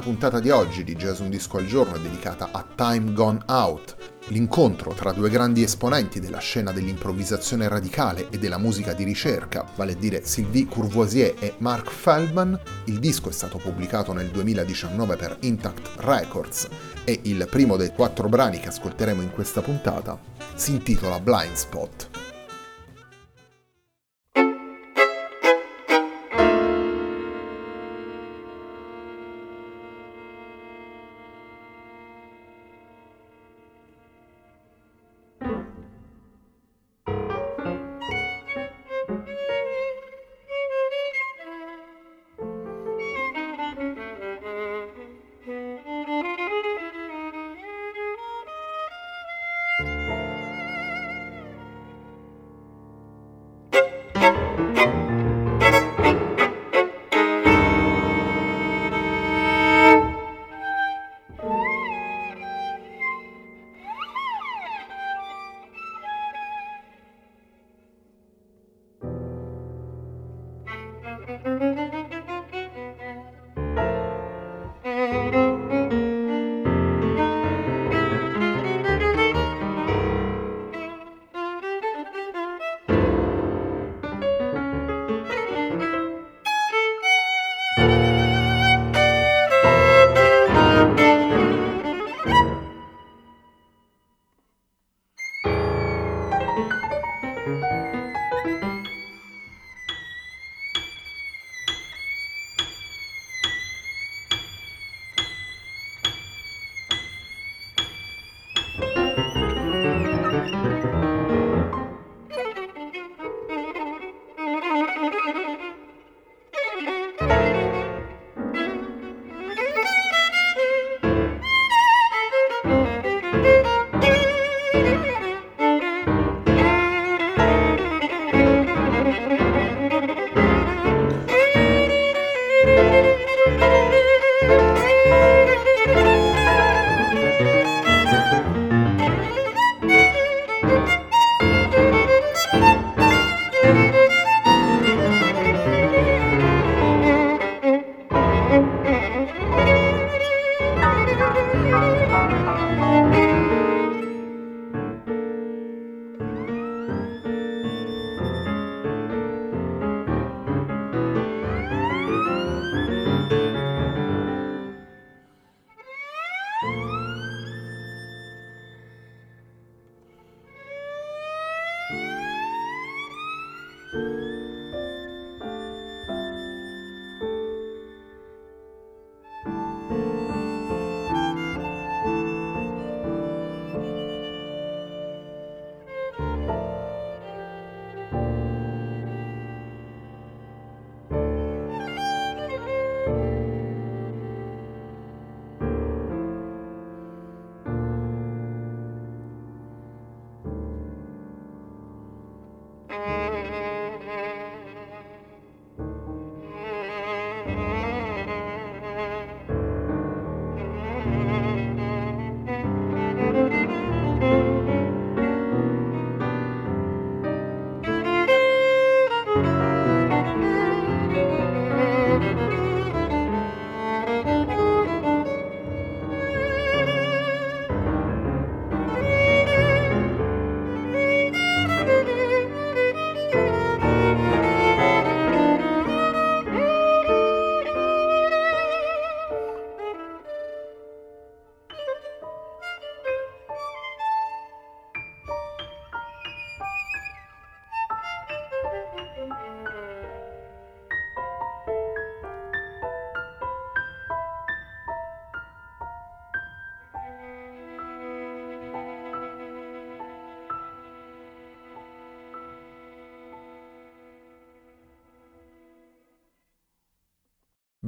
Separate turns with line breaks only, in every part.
La puntata di oggi di Jazz Un Disco al Giorno è dedicata a Time Gone Out, l'incontro tra due grandi esponenti della scena dell'improvvisazione radicale e della musica di ricerca, vale a dire Sylvie Courvoisier e Mark Feldman. Il disco è stato pubblicato nel 2019 per Intact Records e il primo dei quattro brani che ascolteremo in questa puntata si intitola Blind Spot.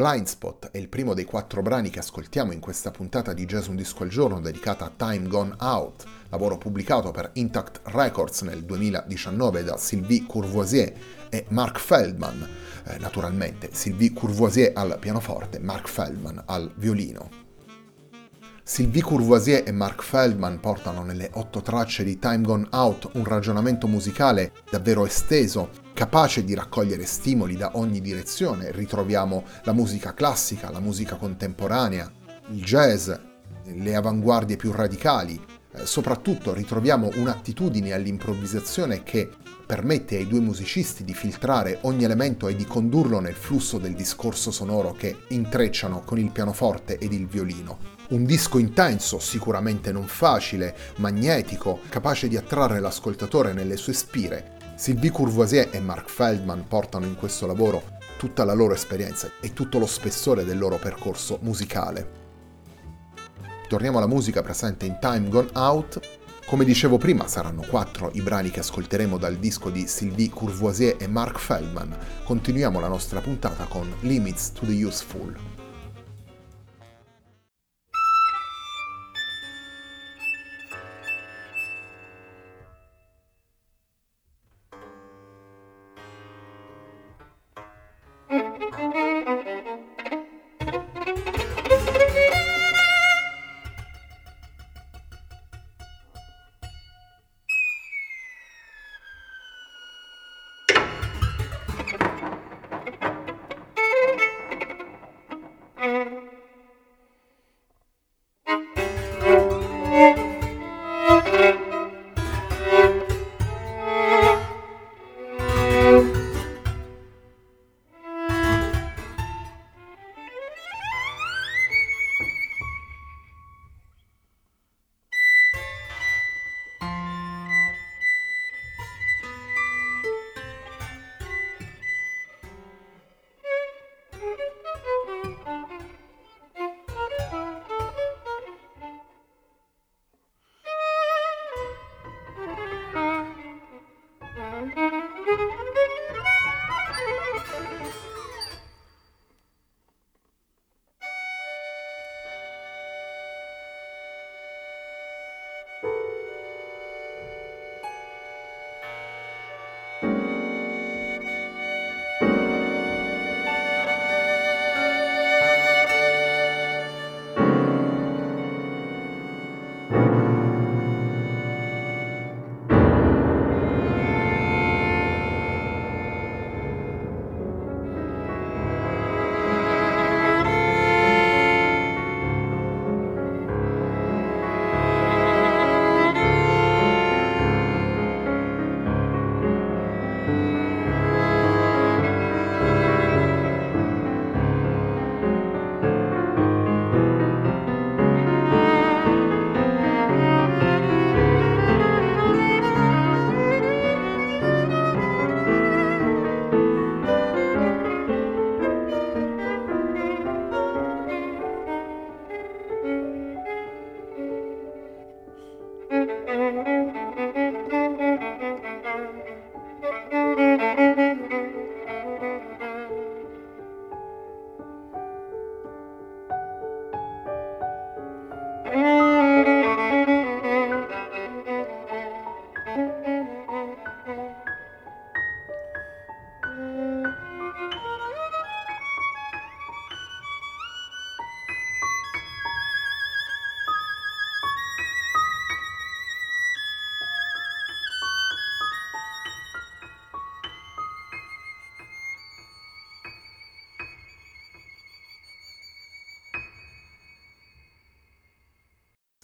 Blind Spot è il primo dei quattro brani che ascoltiamo in questa puntata di Jazz Un Disco al Giorno dedicata a Time Gone Out, lavoro pubblicato per Intact Records nel 2019 da Sylvie Courvoisier e Mark Feldman. Eh, naturalmente Sylvie Courvoisier al pianoforte, Mark Feldman al violino. Sylvie Courvoisier e Mark Feldman portano nelle otto tracce di Time Gone Out un ragionamento musicale davvero esteso capace di raccogliere stimoli da ogni direzione. Ritroviamo la musica classica, la musica contemporanea, il jazz, le avanguardie più radicali. Eh, soprattutto ritroviamo un'attitudine all'improvvisazione che permette ai due musicisti di filtrare ogni elemento e di condurlo nel flusso del discorso sonoro che intrecciano con il pianoforte ed il violino. Un disco intenso, sicuramente non facile, magnetico, capace di attrarre l'ascoltatore nelle sue spire, Sylvie Courvoisier e Mark Feldman portano in questo lavoro tutta la loro esperienza e tutto lo spessore del loro percorso musicale. Torniamo alla musica presente in Time Gone Out. Come dicevo prima, saranno quattro i brani che ascolteremo dal disco di Sylvie Courvoisier e Mark Feldman. Continuiamo la nostra puntata con Limits to the Useful.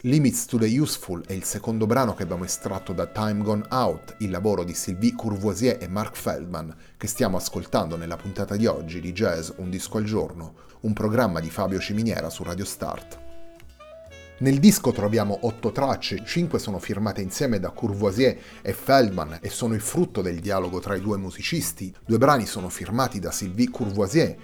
Limits to the Useful è il secondo brano che abbiamo estratto da Time Gone Out, il lavoro di Sylvie Courvoisier e Mark Feldman, che stiamo ascoltando nella puntata di oggi di Jazz Un disco al giorno, un programma di Fabio Ciminiera su Radio Start. Nel disco troviamo otto tracce, cinque sono firmate insieme da Courvoisier e Feldman e sono il frutto del dialogo tra i due musicisti. Due brani sono firmati da Sylvie Courvoisier,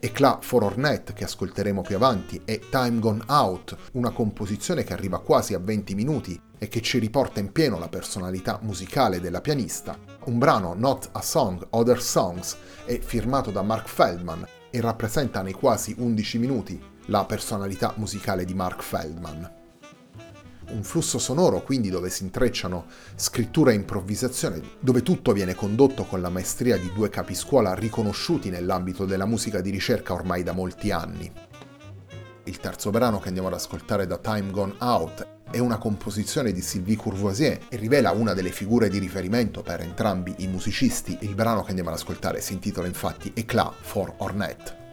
Eclat for Ornette che ascolteremo più avanti e Time Gone Out, una composizione che arriva quasi a 20 minuti e che ci riporta in pieno la personalità musicale della pianista. Un brano Not a Song, Other Songs è firmato da Mark Feldman e rappresenta nei quasi 11 minuti la personalità musicale di Mark Feldman. Un flusso sonoro quindi dove si intrecciano scrittura e improvvisazione, dove tutto viene condotto con la maestria di due capiscuola riconosciuti nell'ambito della musica di ricerca ormai da molti anni. Il terzo brano che andiamo ad ascoltare da Time Gone Out è una composizione di Sylvie Courvoisier e rivela una delle figure di riferimento per entrambi i musicisti. Il brano che andiamo ad ascoltare si intitola infatti Eclat for Ornette.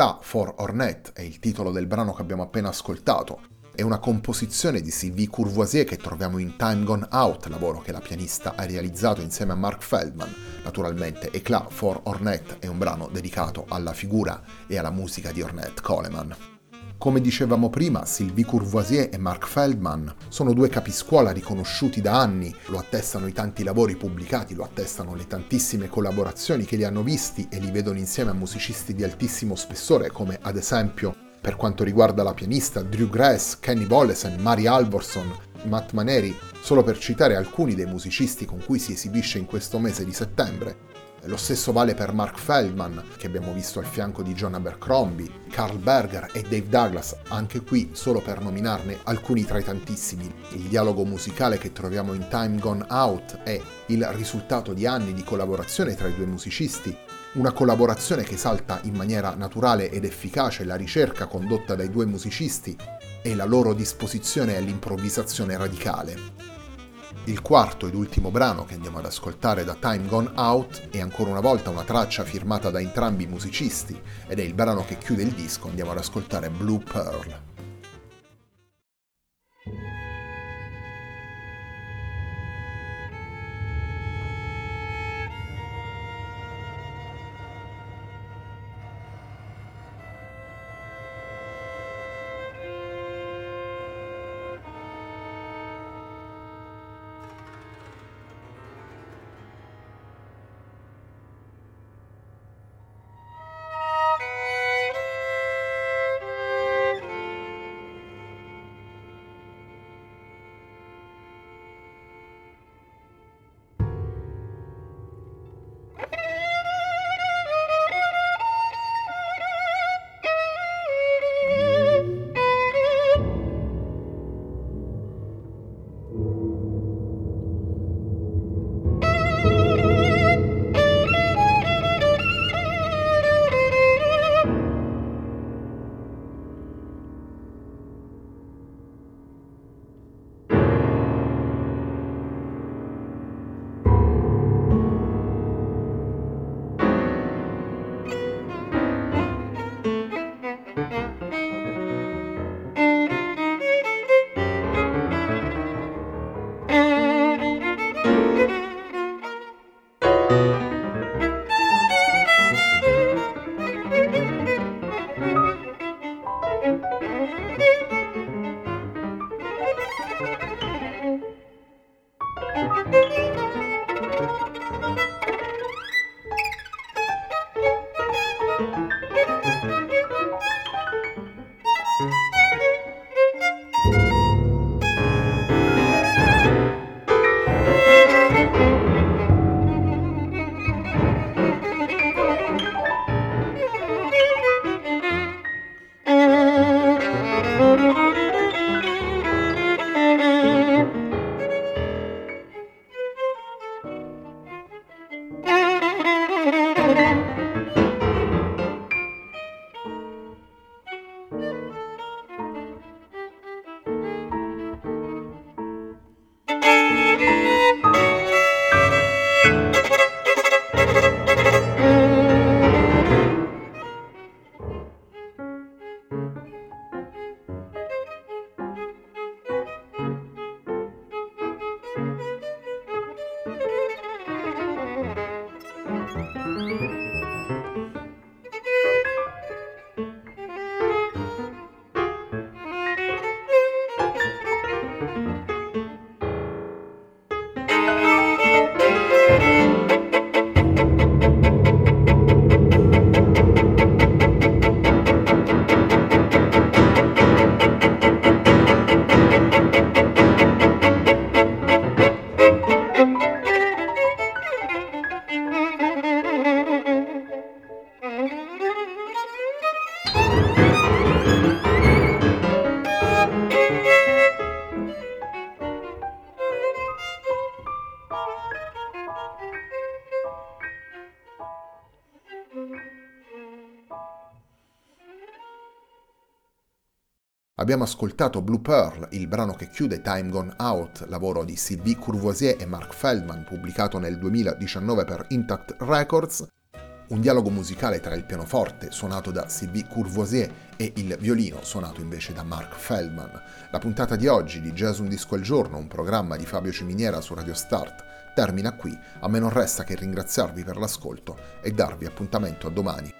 Eclat for Ornette è il titolo del brano che abbiamo appena ascoltato. È una composizione di Sylvie Courvoisier che troviamo in Time Gone Out, lavoro che la pianista ha realizzato insieme a Mark Feldman. Naturalmente Eclat for Ornette è un brano dedicato alla figura e alla musica di Ornette Coleman. Come dicevamo prima, Sylvie Courvoisier e Mark Feldman sono due capiscuola riconosciuti da anni, lo attestano i tanti lavori pubblicati, lo attestano le tantissime collaborazioni che li hanno visti e li vedono insieme a musicisti di altissimo spessore come ad esempio per quanto riguarda la pianista Drew Grass, Kenny Bollesen, Mari Alvorson, Matt Maneri, solo per citare alcuni dei musicisti con cui si esibisce in questo mese di settembre. Lo stesso vale per Mark Feldman, che abbiamo visto al fianco di John Abercrombie, Carl Berger e Dave Douglas, anche qui solo per nominarne alcuni tra i tantissimi. Il dialogo musicale che troviamo in Time Gone Out è il risultato di anni di collaborazione tra i due musicisti, una collaborazione che salta in maniera naturale ed efficace la ricerca condotta dai due musicisti e la loro disposizione all'improvvisazione radicale. Il quarto ed ultimo brano che andiamo ad ascoltare da Time Gone Out è ancora una volta una traccia firmata da entrambi i musicisti ed è il brano che chiude il disco, andiamo ad ascoltare Blue Pearl. Abbiamo ascoltato Blue Pearl, il brano che chiude Time Gone Out, lavoro di Sylvie Courvoisier e Mark Feldman, pubblicato nel 2019 per Intact Records, un dialogo musicale tra il pianoforte suonato da Sylvie Courvoisier e il violino suonato invece da Mark Feldman. La puntata di oggi di Jazz Un Disco al Giorno, un programma di Fabio Ciminiera su Radio Start, termina qui. A me non resta che ringraziarvi per l'ascolto e darvi appuntamento a domani.